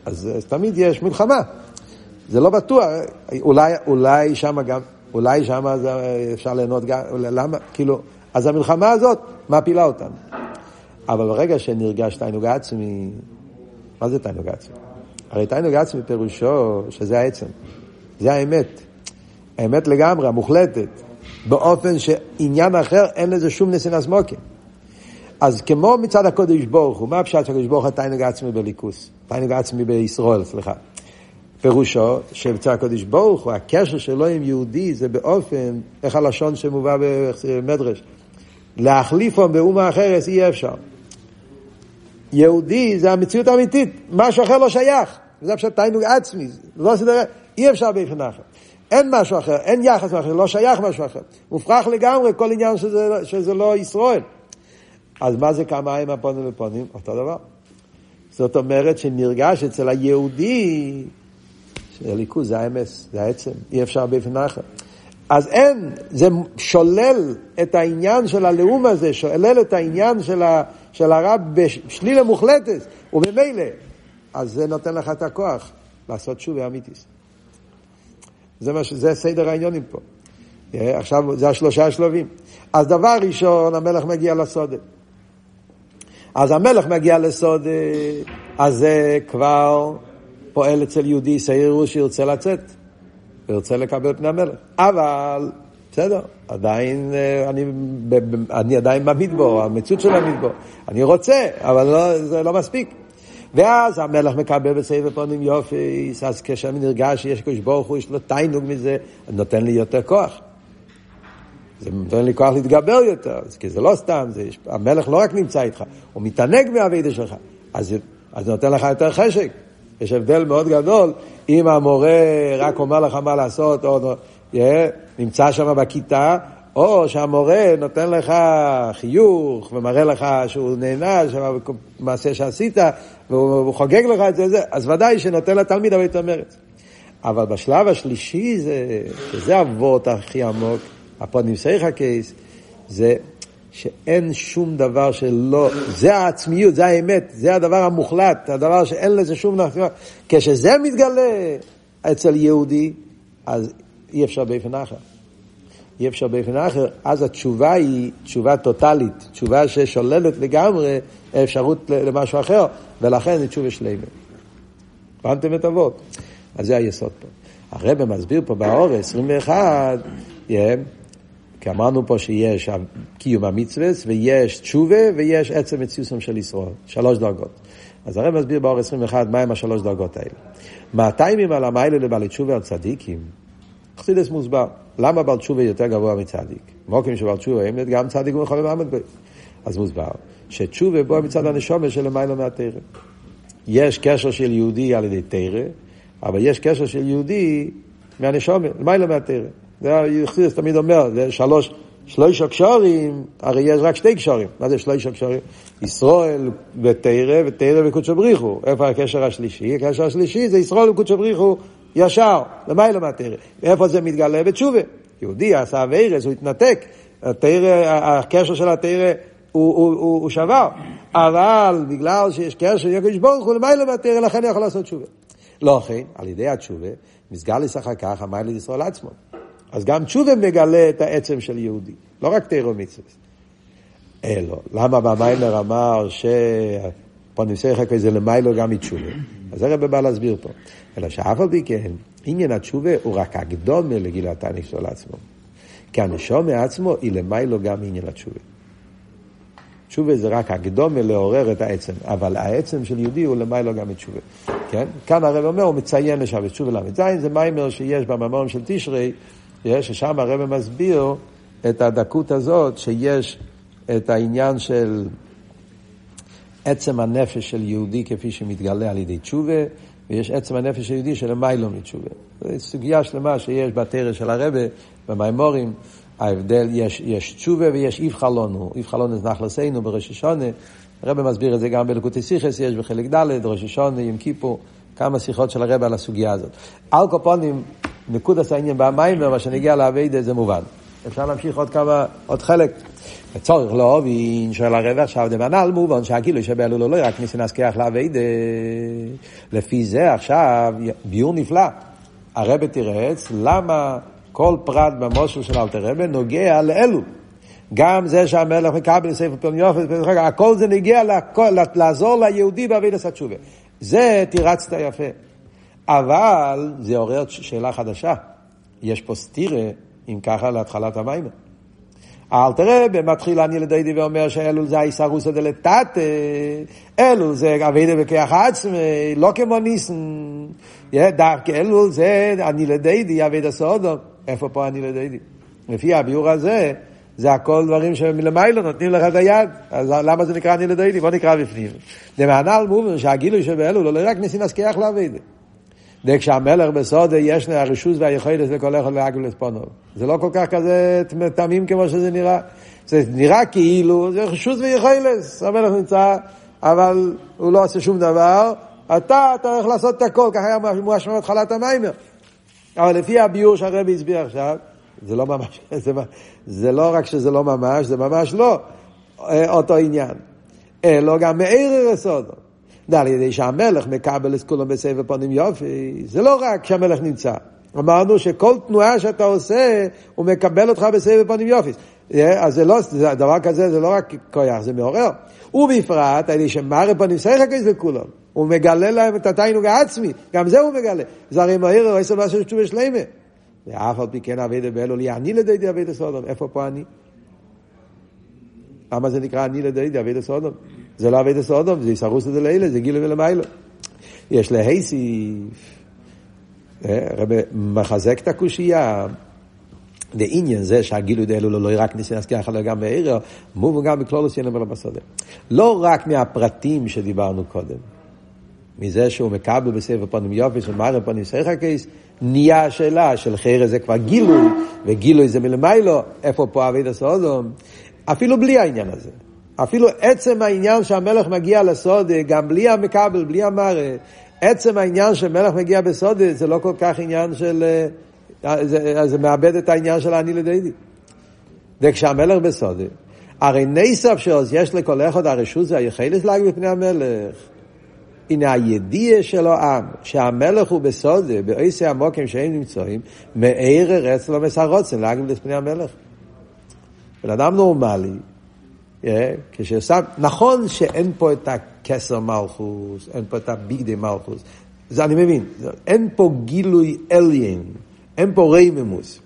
אז, אז תמיד יש מלחמה. זה לא בטוח, אולי, אולי שם גם, אולי שם אפשר ליהנות גם, למה? כאילו, אז המלחמה הזאת מפילה אותנו. אבל ברגע שנרגש תענוג עצמי, מה זה תענוג עצמי? הרי תענוג עצמי פירושו שזה העצם, זה האמת. האמת לגמרי, המוחלטת, באופן שעניין אחר אין לזה שום נסינס מוקים. אז כמו מצד הקודש ברוך הוא, מה הפשט של הקודש ברוך הוא תענוג עצמי בליכוס? תענוג עצמי בישראל, סליחה. פירושו שבצד הקודש ברוך הוא, הקשר שלו עם יהודי זה באופן, איך הלשון שמובא במדרש, להחליפו באומה אחרת אי אפשר. יהודי זה המציאות האמיתית, משהו אחר לא שייך. זה פשוט תענוג עצמי, לא סדר, אי אפשר באופן אחר. אין משהו אחר, אין יחס אחר, לא שייך משהו אחר. מופרך לגמרי כל עניין שזה, שזה לא ישראל. אז מה זה כמיים הפונים ופונים? אותו דבר. זאת אומרת שנרגש אצל היהודי שהליכוז זה האמס, זה העצם, אי אפשר באופן אחר. אז אין, זה שולל את העניין של הלאום הזה, שולל את העניין של, ה, של הרב בשלילה מוחלטת, וממילא, אז זה נותן לך את הכוח לעשות שוב אמיתיס. זה, מה, זה סדר העניונים פה. אה, עכשיו, זה השלושה שלבים. אז דבר ראשון, המלך מגיע לסודה. אז המלך מגיע לסודה, אז זה כבר פועל אצל יהודי שעיר שירצה לצאת, וירצה לקבל פני המלך. אבל, בסדר, עדיין, אה, אני, אני עדיין במדבור, המציאות של המדבור. אני רוצה, אבל לא, זה לא מספיק. ואז המלך מקבל בסבב פונים יופי, אז כשאני נרגש שיש קדוש ברוך הוא, יש לו תיינוג מזה, נותן לי יותר כוח. זה נותן לי כוח להתגבר יותר, כי זה לא סתם, זה, המלך לא רק נמצא איתך, הוא מתענג מהאבידה שלך, אז, אז זה נותן לך יותר חשק. יש הבדל מאוד גדול אם המורה רק אומר לך מה לעשות, או yeah, נמצא שם בכיתה, או שהמורה נותן לך חיוך ומראה לך שהוא נהנה, מעשה שעשית, והוא חוגג לך את זה, אז ודאי שנותן לתלמיד הרבה יותר מרץ. אבל בשלב השלישי, זה, שזה אבות הכי עמוק, הפונים סייך הקייס, זה שאין שום דבר שלא, זה העצמיות, זה האמת, זה הדבר המוחלט, הדבר שאין לזה שום דבר. כשזה מתגלה אצל יהודי, אז אי אפשר באופן אחר. אי אפשר באופן אחר, אז התשובה היא תשובה טוטאלית, תשובה ששוללת לגמרי אפשרות למשהו אחר, ולכן זה תשובה שלמה. הבנתם את אבות? אז זה היסוד פה. הרב מסביר פה באור 21, yeah, כי אמרנו פה שיש קיום המצווה, ויש תשובה, ויש עצם מציוסם של ישראל. שלוש דרגות. אז הרב מסביר באור 21 מהם השלוש דרגות האלה. מהטיימים על המיילה לבעלי תשובה על צדיקים, חסידס מוסבר. למה בעל תשובה יותר גבוה מצדיק? מוקים שבעל תשובה הם גם צדיק הוא יכול לעמוד בו. אז מוסבר, שתשובה בוא מצד הנשומה למעלה מהתרא. יש קשר של יהודי על ידי תרא, אבל יש קשר של יהודי מהנשומה, למעלה מהתרא. זה יחסידס תמיד אומר, זה שלוש, שלושה קשורים, הרי יש רק שתי קשורים. מה זה שלושה קשורים? ישראל ותרא, ותרא וקודשא בריחו. איפה הקשר השלישי? הקשר השלישי זה ישראל וקודשא בריחו ישר, למעלה מהתרא. ואיפה זה מתגלה? בתשובה. יהודי עשה אביירס, הוא התנתק. התרא, הקשר של התרא הוא, הוא, הוא, הוא שבר. אבל בגלל שיש קשר של יקש ברוך הוא למעלה מהתרא, לכן יכול לעשות תשובה. לא כן, על ידי התשובה, מסגל אחר כך המעלה לישראל עצמו. אז גם תשובה מגלה את העצם של יהודי, לא רק תירו מצווה. אלו, למה במיימר אמר שפוניסי חכי זה למיילו גם מתשובה? אז הרב בא להסביר פה. אלא שאף על פי כן, עניין התשובה הוא רק הקדומה לגילת הנפסול עצמו. כי הנשום מעצמו היא למיילו גם עניין התשובה. תשובה זה רק הקדומה לעורר את העצם, אבל העצם של יהודי הוא למיילו גם מתשובה. כן? כאן הרב אומר, הוא מציין לשם את תשובה ל"ז, זה מיימר שיש במאמרים של תשרי, ששם הרב מסביר את הדקות הזאת, שיש את העניין של עצם הנפש של יהודי כפי שמתגלה על ידי תשובה, ויש עצם הנפש של יהודי של מיילו מתשובה. זו סוגיה שלמה שיש בתרא של הרבה, במימורים, ההבדל, יש, יש תשובה ויש איב חלונו, איב חלונו זה נחלסנו בראש השונה, הרב מסביר את זה גם בלקוטי סיכס, יש בחלק ד', ראש השונה, יום כיפור, כמה שיחות של הרב על הסוגיה הזאת. על קופונים, נקודת העניין במיימר, מה שנגיע לאביידה זה מובן. אפשר להמשיך עוד כמה, עוד חלק. וצורך להובין של הרב עכשיו דמנל מובן שהגילוי שבאלו לא רק ניסי נסכח לאביידה. לפי זה עכשיו ביור נפלא. הרב תירץ למה כל פרט במושל של אלתר רבי נוגע לאלו. גם זה שהמלך מקבל ספר פלון יופס, הכל זה נגיע לעזור ליהודי בעבידת התשובה. זה תירצת יפה. אבל זה עורר שאלה חדשה. יש פה סטירה, אם ככה, להתחלת המים. אל תראה, מתחיל אני לדיידי ואומר שאלול זה האיסרוסא דלתתא, אלול זה אבידה בכיח עצמי, לא כמו ניסן. דווקא אלול זה אני לדיידי, אבידה סודו. איפה פה אני לדיידי? לפי הביאור הזה, זה הכל דברים שמלמיילו נותנים לך את היד. אז למה זה נקרא אני לדיידי? בוא נקרא בפנים. דמענל מובן שהגילוי שבאלול לא רק ניסים מסכיח לאבידה. וכשהמלך בסודה יש הרשוס והיכולת לכל אחד להגביל את פונו. זה לא כל כך כזה תמים כמו שזה נראה. זה נראה כאילו, זה רשוס ויכולת. המלך נמצא, אבל הוא לא עושה שום דבר. אתה, אתה הולך לעשות את הכל, ככה היה מואשם התחלת המיימר. אבל לפי הביור שהרבי הסביר עכשיו, זה לא ממש, זה, זה לא רק שזה לא ממש, זה ממש לא אה, אותו עניין. אלא גם מערער הסודו. על ידי שהמלך מקבל את כולם בסבב פנים יופי, זה לא רק שהמלך נמצא. אמרנו שכל תנועה שאתה עושה, הוא מקבל אותך בסבב פנים יופי. אז זה לא, זה, דבר כזה זה לא רק כוח, זה מעורר. ובפרט, על ידי שמראה פנים סייחקס לכולם. הוא מגלה להם את התיינוג העצמי, גם זה הוא מגלה. זה הרי מהיר, הוא עשר משהו שתשובה שלמה. ואף על פי כן אבידה באלו לי, אני לדיידי אבידה סודום. איפה פה אני? למה זה נקרא אני לדיידי אבידה סודום? זה לא אבידה סודום, זה יסרוס את זה לאלה, זה גילו ולמיילו. יש להייסיף, אה, רבי מחזק את הקושייה. לעניין זה שהגילוי דאלו לא רק ניסי להזכיר אלא גם בעירו, מובן גם בכלולוס ינם ולא בסודר. לא רק מהפרטים שדיברנו קודם, מזה שהוא מקבל בספר פנים יופי, שמראה פנים סייחה קייס, נהיה השאלה של חרא זה כבר גילוי, וגילוי זה מלמיילו, איפה פה אבידה סודום, אפילו בלי העניין הזה. אפילו עצם העניין שהמלך מגיע לסודה, גם בלי המקבל, בלי המראה, עצם העניין שמלך מגיע בסודה, זה לא כל כך עניין של... אה, זה, זה מאבד את העניין של אני לדיידי. וכשהמלך בסודה, הרי נסף שעוז יש לכל אחד הרשות זה היחלס להגיד בפני המלך. הנה הידיעה של העם, שהמלך הוא בסודה, באיסי המוקים שהם נמצאים, מערר אצלו מסרוצן להגיד לפני המלך. בן אדם נורמלי, כששם, נכון שאין פה את הכסר מלכוס, אין פה את הביגדי מלכוס, זה אני מבין, אין פה גילוי אליין, אין פה רייממוס.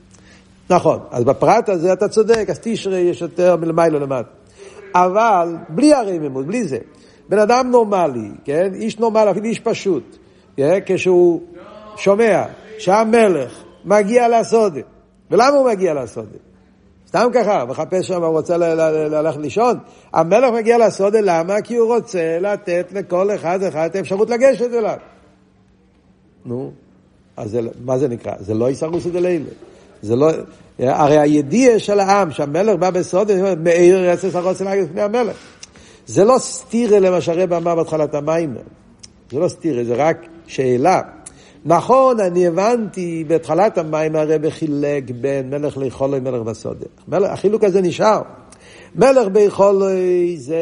נכון, אז בפרט הזה אתה צודק, אז תשרי יש יותר מלמיילו למטה. אבל בלי הרייממוס, בלי זה. בן אדם נורמלי, כן? איש נורמלי, אפילו איש פשוט, כן? כשהוא שומע שהמלך מגיע לסודה, ולמה הוא מגיע לסודה? סתם ככה, מחפש שם, רוצה ללכת לישון. המלך מגיע לסודה, למה? כי הוא רוצה לתת לכל אחד ואחד את האפשרות לגשת אליו. נו, אז זה, מה זה נקרא? זה לא יסרוס את אלילה. זה לא, הרי הידיעה של העם, שהמלך בא בסודה, מאיר רצה סרוס להגיד לפני המלך. זה לא סתירה למה שהרב אמר בהתחלת המים. זה לא סתירה, זה רק שאלה. נכון, אני הבנתי, בהתחלת המים הרב חילק בין מלך ליכולוי מלך בסודה. החילוק הזה נשאר. מלך ביכולוי זה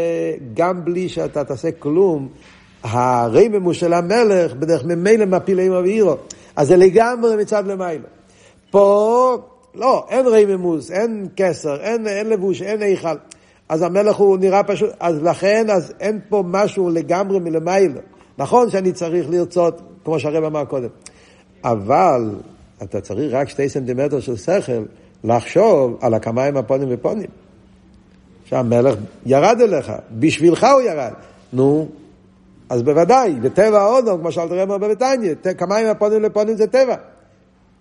גם בלי שאתה תעשה כלום, הרממו של המלך בדרך ממילא מפיל אימו ואירו. אז זה לגמרי מצד למעלה. פה, לא, אין רממוס, אין כסר, אין, אין לבוש, אין איכל. אז המלך הוא נראה פשוט, אז לכן, אז אין פה משהו לגמרי מלמעלה. נכון שאני צריך לרצות כמו שהרב אמר קודם. אבל אתה צריך רק שתי סנטימטר של שכל לחשוב על הכמיים הפונים ופונים. שהמלך ירד אליך, בשבילך הוא ירד. נו, אז בוודאי, בטבע האודום, כמו שאלת רמר בביתניה, כמיים הפונים לפונים זה טבע.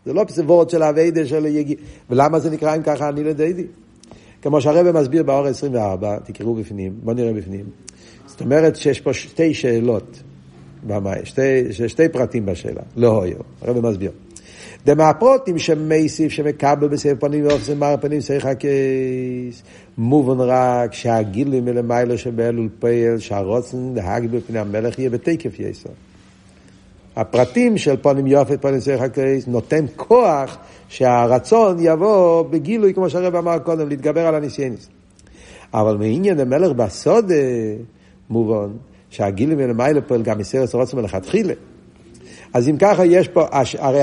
זה לא פסיבורת של אביידה של יגיע. ולמה זה נקרא אם ככה אני לדיידי? כמו שהרבא מסביר באור 24, תקראו בפנים, בואו נראה בפנים. זאת אומרת שיש פה שתי שאלות. במים, שתי, שתי פרטים בשאלה, לא היו, הרב מסביר. דמהפרוטים שמייסיף שמקבל בסבב פנים ואופסים מר פנים צריך הקייס מובן רק שהגילים מלמיילו שבאלול פייל שהרוצן להגיד בפני המלך יהיה בתקף יסר. הפרטים של פונים יופי פנים צריך הקייס נותן כוח שהרצון יבוא בגילוי כמו שהרב אמר קודם להתגבר על הניסיינס. אבל מעניין המלך בסוד מובן שהגילים מלמעלה פועל גם מסרס רוצים מלכתחילה. אז אם ככה, יש פה, הרי, הרי,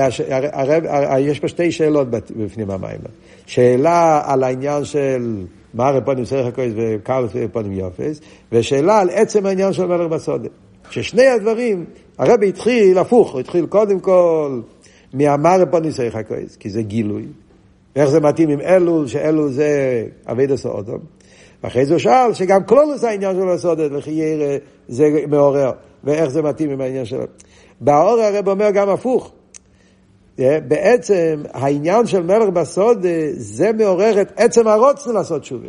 הרי, הרי יש פה שתי שאלות בפנים המים. שאלה על העניין של מה רפונים סריך הכויס וקרל רפונים יופס, ושאלה על עצם העניין של מלך בסודה. ששני הדברים, הרבי התחיל הפוך, הוא התחיל קודם כל מאמר רפונים סריך הכויס, כי זה גילוי. ואיך זה מתאים עם אלול, שאלול זה אבידע סעודום. ואחרי זה הוא שאל שגם כלולוס העניין של הסודת וחייר זה מעורר, ואיך זה מתאים עם העניין שלו. באור הרב אומר גם הפוך. בעצם העניין של מלך בסוד זה מעורר את עצם הרוצן לעשות תשובה.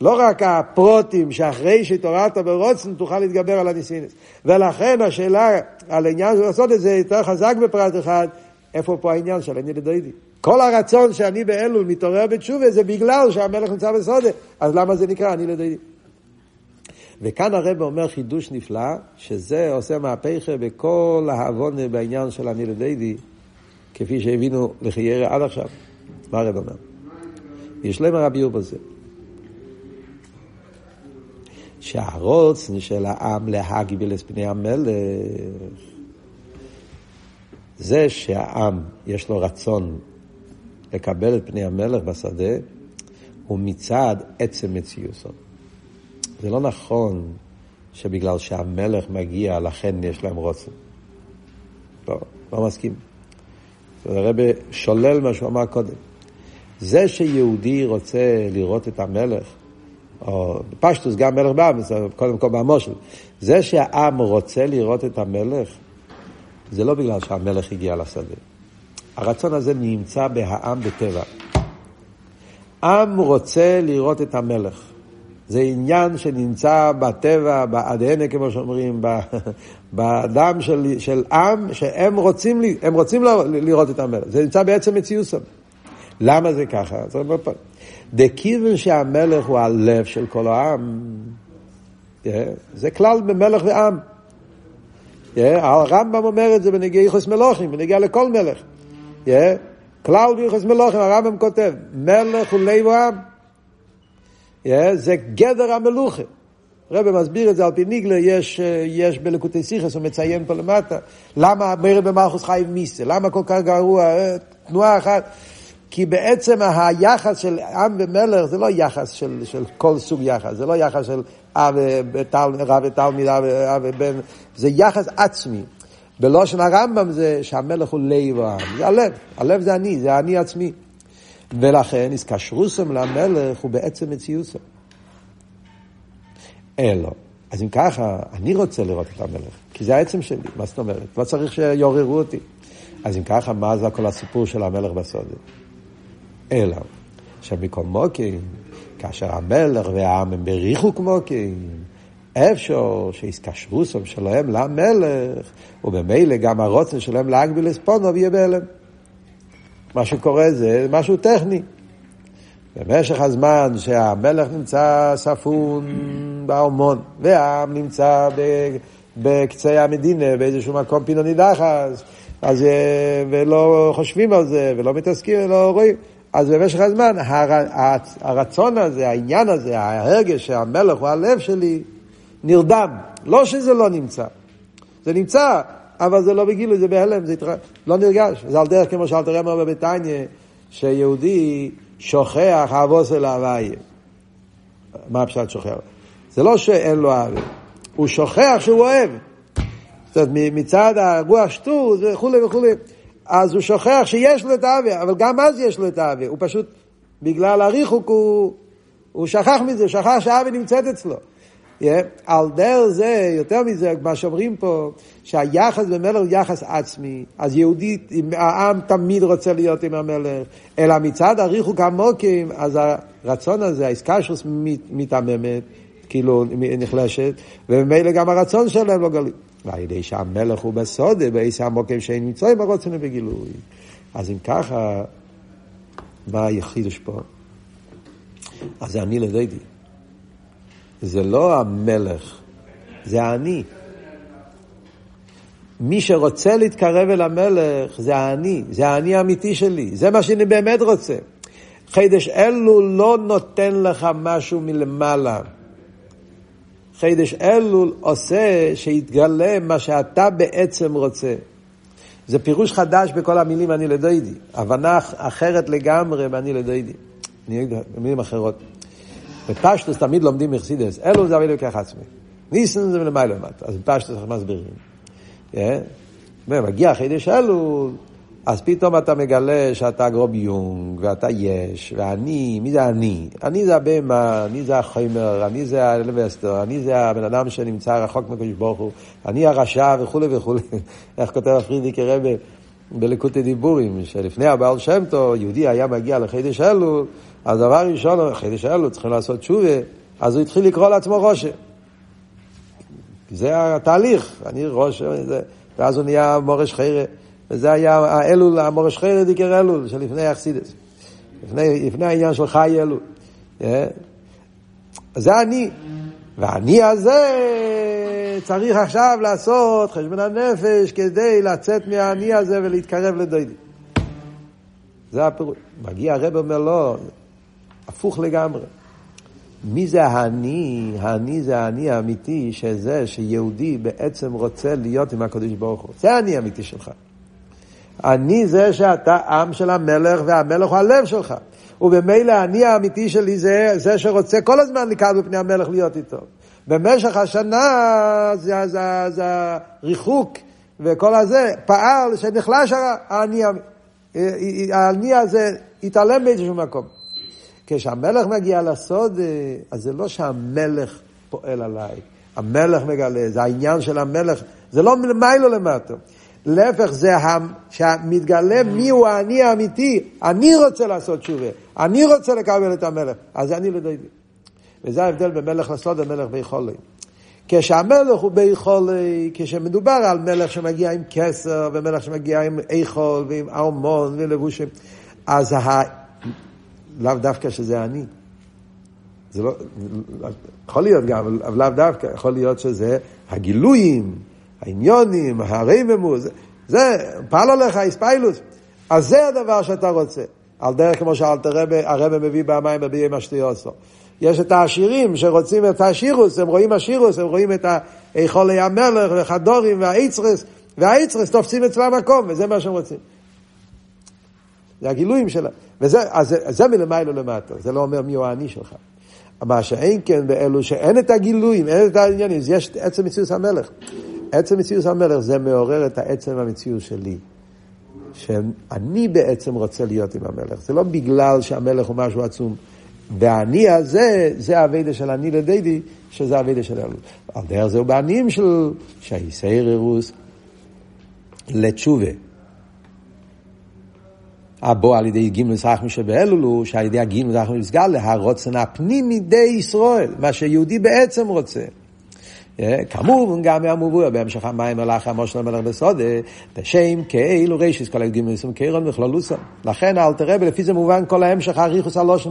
לא רק הפרוטים שאחרי שהתעוררת ברוצן תוכל להתגבר על הניסינס. ולכן השאלה על העניין של לעשות את זה יותר חזק בפרט אחד, איפה פה העניין של עניין לדוידי. כל הרצון שאני באלול מתעורר בתשובה זה בגלל שהמלך נמצא בסודה, אז למה זה נקרא אני לדוידי? וכאן הרב אומר חידוש נפלא, שזה עושה מהפכה בכל העוון בעניין של אני לדיידי, כפי שהבינו לחיירה עד עכשיו. מה הרב אומר? יש להם הרביור בזה. שהרוצן של העם להגבילס פני המלך, זה שהעם יש לו רצון לקבל את פני המלך בשדה, הוא מצד עצם מציוסו. זה לא נכון שבגלל שהמלך מגיע, לכן יש להם רוצן. לא, לא מסכים. הרב שולל מה שהוא אמר קודם. זה שיהודי רוצה לראות את המלך, או פשטוס גם מלך בעם, קודם כל במושל, זה שהעם רוצה לראות את המלך, זה לא בגלל שהמלך הגיע לשדה. הרצון הזה נמצא בהעם בטבע. עם רוצה לראות את המלך. זה עניין שנמצא בטבע, באדהנה, כמו שאומרים, באדם של, של עם, שהם רוצים, הם רוצים לראות את המלך. זה נמצא בעצם מציאוסם. למה זה ככה? דכיוון שהמלך הוא הלב של כל העם, זה כלל במלך ועם. הרמב"ם אומר את זה בנגיע יחוס מלוכים, בנגיע לכל מלך. כלל ביחוס מלוכים, הרמב"ם כותב, מלך הוא לב העם. זה גדר המלוכה. הרב מסביר את זה על פי ניגלה, יש, יש בלקוטי סיכס, הוא מציין פה למטה, למה מרד במלכוס חייב מיסה, למה כל כך גרוע, תנועה אחת, כי בעצם היחס של עם ומלך זה לא יחס של, של כל סוג יחס, זה לא יחס של אב רב ותלמיד, אב ובן, זה יחס עצמי. בלושן הרמב"ם זה שהמלך הוא לב העם, זה הלב, הלב זה אני, זה אני עצמי. ולכן איסקשרוסם למלך הוא בעצם מציאוסם. אלו. אז אם ככה, אני רוצה לראות את המלך, כי זה העצם שלי, מה זאת אומרת? לא צריך שיעוררו אותי. אז אם ככה, מה זה כל הסיפור של המלך בסודת? אלא, שמקום מוקים, כאשר המלך והעם הם בריחוק מוקים, אפשר שיסקשרוסם שלהם למלך, ובמילא גם הרוצן שלהם להגביל לספונו ויהיה בהלם. מה שקורה זה משהו טכני. במשך הזמן שהמלך נמצא ספון בארמון, והעם נמצא בקצה המדינה, באיזשהו מקום פינו נידחס, אז, אה, ולא חושבים על זה, ולא מתעסקים, ולא רואים. אז במשך הזמן, הר, הרצון הזה, העניין הזה, ההרגש שהמלך הוא הלב שלי, נרדם. לא שזה לא נמצא. זה נמצא, אבל זה לא בגילוי, זה בהלם, זה התר... לא נרגש. זה על דרך כמו שאלת רמר בביתניה, שיהודי שוכח אבוס אל הוויה. מה הפשט שוכח? זה לא שאין לו אהבה, הוא שוכח שהוא אוהב. זאת אומרת, מצד הרוח שטור וכולי וכולי. אז הוא שוכח שיש לו את האהבה, אבל גם אז יש לו את האהבה. הוא פשוט, בגלל הריחוק, הוא, הוא שכח מזה, שכח שהאהבה נמצאת אצלו. Yeah, על דרך זה, יותר מזה, מה שאומרים פה, שהיחס במלך הוא יחס עצמי, אז יהודי, העם תמיד רוצה להיות עם המלך, אלא מצד הריחוק המוקים, אז הרצון הזה, שלו מתעממת, כאילו נחלשת, וממילא גם הרצון שלהם לא גלוי. ועל ידי שהמלך הוא בסודה, בעשר המוקים שאין מצרים, הרוצן בגילוי. אז אם ככה, מה היחידוש פה? אז זה אני לדיידי. זה לא המלך, זה אני. מי שרוצה להתקרב אל המלך זה האני, זה האני האמיתי שלי, זה מה שאני באמת רוצה. חידש אלול לא נותן לך משהו מלמעלה. חידש אלול עושה שיתגלה מה שאתה בעצם רוצה. זה פירוש חדש בכל המילים אני לדוידי. הבנה אחרת לגמרי מאני לדוידי. אגיד במילים אחרות. בפשטוס תמיד לומדים מחסידס. אלול זה אבינו כך עצמי. ניסן זה מלמעלה למטה. אז בפשטוס אנחנו מסבירים. אה? ומגיע חידש אלול. אז פתאום אתה מגלה שאתה גרוב יונג, ואתה יש, ואני, מי זה אני? אני זה הבהמה, אני זה החומר, אני זה האלווסטר, אני זה הבן אדם שנמצא רחוק מקדוש ברוך הוא, אני הרשע וכולי וכולי. איך כותב הפרידיק רבה בלקוטי דיבורים, שלפני הבעל שם טוב, יהודי היה מגיע לחידש אלול, אז דבר ראשון, חידש אלול צריכים לעשות תשובה, אז הוא התחיל לקרוא לעצמו ראשה. זה התהליך, אני ראש, ואז הוא נהיה מורש חיירה. וזה היה האלול, המורש חיירד יקר אלול, שלפני אכסידס. לפני, לפני העניין של חי אלול. אה? זה אני. והאני הזה צריך עכשיו לעשות חשבון הנפש כדי לצאת מהאני הזה ולהתקרב לדוידי. זה הפירוש. מגיע הרב אומר לא, הפוך לגמרי. מי זה האני? האני זה האני האמיתי, שזה שיהודי בעצם רוצה להיות עם הקדוש ברוך הוא. זה האני האמיתי שלך. אני זה שאתה עם של המלך, והמלך הוא הלב שלך. ובמילא אני האמיתי שלי זה זה שרוצה כל הזמן לקראת בפני המלך להיות איתו. במשך השנה זה, זה, זה הריחוק וכל הזה פעל שנחלש האני, האני הזה התעלם באיזשהו מקום. כשהמלך מגיע לסוד, אז זה לא שהמלך פועל עליי, המלך מגלה, זה העניין של המלך, זה לא מלמיילו למטה. להפך זה שמתגלה מי הוא האני האמיתי, אני רוצה לעשות תשובה, אני רוצה לקבל את המלך, אז אני לא יודע. וזה ההבדל בין מלך לסוד ומלך ביכולי. כשהמלך הוא ביכולי, כשמדובר על מלך שמגיע עם כסר, ומלך שמגיע עם איכול ועם ארמון ולבושים, אז. לאו דווקא שזה אני. זה לא, יכול להיות גם, אבל לאו דווקא, יכול להיות שזה הגילויים, העניונים, הרממו, זה, זה פעל עליך איספיילוס. אז זה הדבר שאתה רוצה. על דרך כמו שאלת הרבה מביא במים בביעי משתיוסו. יש את העשירים שרוצים את השירוס, הם רואים השירוס, הם רואים את היכולי המלך וחדורים והאיצרס, והאיצרס תופסים אצלם מקום, וזה מה שהם רוצים. זה הגילויים שלהם. וזה, אז זה, מלמעלה למטה, זה לא אומר מי הוא האני שלך. מה שאין כן באלו שאין את הגילויים, אין את העניינים, יש עצם מציאות המלך. עצם מציאות המלך זה מעורר את העצם המציאות שלי. שאני בעצם רוצה להיות עם המלך. זה לא בגלל שהמלך הוא משהו עצום. והאני הזה, זה האביידה של אני לדידי, שזה האביידה של אלול. על דרך זה הוא בעניים של שהיסייר אירוס לתשובה. הבו על ידי גימל סחמי שבאלולו, שעל ידי הגימל סחמי נסגר להרוצן הפנימי די ישראל, מה שיהודי בעצם רוצה. כמובן גם מהמובוע בהמשך המים הלך המושל המלך בסודה, בשם כאילו רישיס כל הגימל סום קיירון בכללוסם. לכן אל תראה, ולפי זה מובן כל ההמשך הריחוס הלושן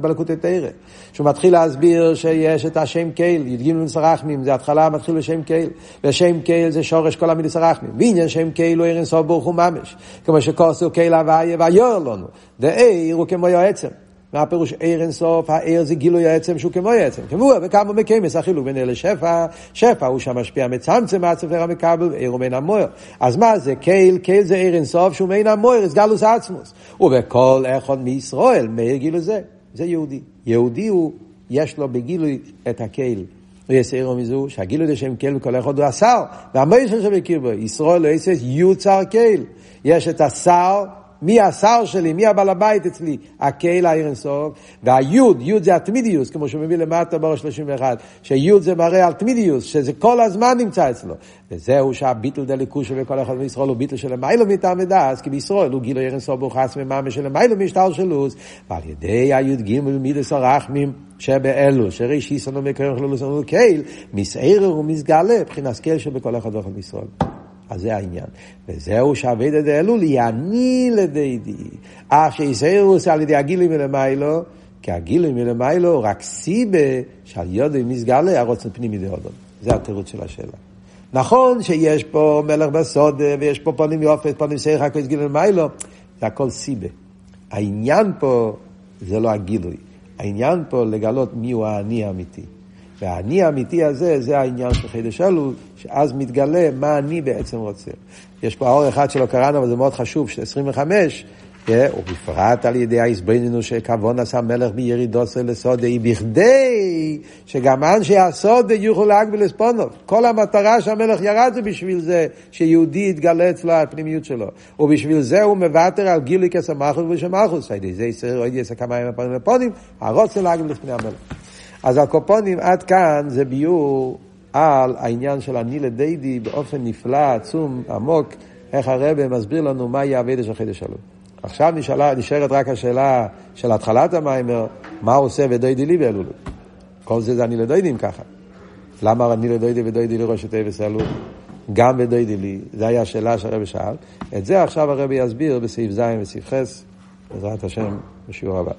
בלקוטי תרא. שהוא מתחיל להסביר שיש את השם קייל, י"ג מסרחמים, זה התחלה מתחיל בשם קייל, ושם קייל זה שורש כל המילים סרחמים. ועניין שם קייל הוא ערן סוף ברוך הוא ממש. כמו שכוסו קייל הוויה ויור לנו. דאיר הוא כמו יועצם. מה הפירוש עיר אינסוף? העיר זה גילוי העצם שהוא כמו עצם. כמו וכמה מקיימס החילוק בין אלה שפע, שפע הוא שם משפיע מצמצם עצמך מקבל, עיר הוא מעין המויר. אז מה זה קייל? קייל זה עיר אינסוף שהוא מעין המויר, זה גלוס עצמוס. ובכל אחד מישראל, מאיר גילוי זה, זה יהודי. יהודי הוא, יש לו בגילוי את הקייל. ויסעירו מזו, שהגילוי לשם קייל וכל אחד הוא השר, והמוישר שבקיר בו, ישראל לא יסעס יוצר קייל. יש את השר מי השר שלי, מי הבעל הבית אצלי? הקהיל האירנסוף, והיוד, יוד זה התמידיוס, כמו שהוא מביא למטה באור 31, שיוד זה מראה על תמידיוס, שזה כל הזמן נמצא אצלו. וזהו שהביטל דליקושו וכל אחד מישראל הוא ביטל של המיילו מטעם ודס, כי בישראל הוא גילו אירנסוף ברוכס מממה של המיילו משטר שלוס, ועל ידי היוד גימל מידס הרחמים שבאלו, שריש היסונו מקרם חלולוס קהיל, מסעיר ומסגלה, מבחינת קהיל שבכל אחד ואחד מישראל. אז זה העניין. וזהו שאבד את האלול יעני לדידי. אך שיסיירוס על ידי הגילים מלמיילו, כי הגילים מלמיילו רק סיבה שעל יודי מסגלה הרוצן פנימי דהודון. זה התירוץ של השאלה. נכון שיש פה מלך בסוד ויש פה פונים יופת, פונים סייך, הכל גילים מלמיילו, זה הכל סיבה. העניין פה זה לא הגילוי. העניין פה לגלות מיהו האני האמיתי. והאני האמיתי הזה, זה העניין של חידש אלול, שאז מתגלה מה אני בעצם רוצה. יש פה האור אחד שלא קראנו, אבל זה מאוד חשוב, של 25, ובפרט על ידי ההסברנו שכבון עשה מלך בירידוסו לסודי, בכדי שגם אנשי הסודי יוכלו להגביל לספונוב. כל המטרה שהמלך ירד זה בשביל זה שיהודי יתגלה אצלו הפנימיות שלו. ובשביל זה הוא מוותר על גילוי כסמכות ושמחוס. על ידי זה ישראל עוד יעשה כמה ימים הפונים לפונים, הרוצה להגביל לפני המלך. אז הקופונים עד כאן זה ביור על העניין של אני לדיידי באופן נפלא, עצום, עמוק, איך הרבה מסביר לנו מה יהיה אבידה של חידש שלום. עכשיו נשאלה, נשארת רק השאלה של התחלת המיימר, מה עושה ודוידי לי באלולו? כל זה זה אני לדוידים ככה. למה אני לדוידי ודוידי לי ראש תאבס אלול? גם ודוידי לי, זו הייתה השאלה שהרבי שאל. את זה עכשיו הרבי יסביר בסעיף ז' וסעיף ח', בעזרת השם, בשיעור הבא.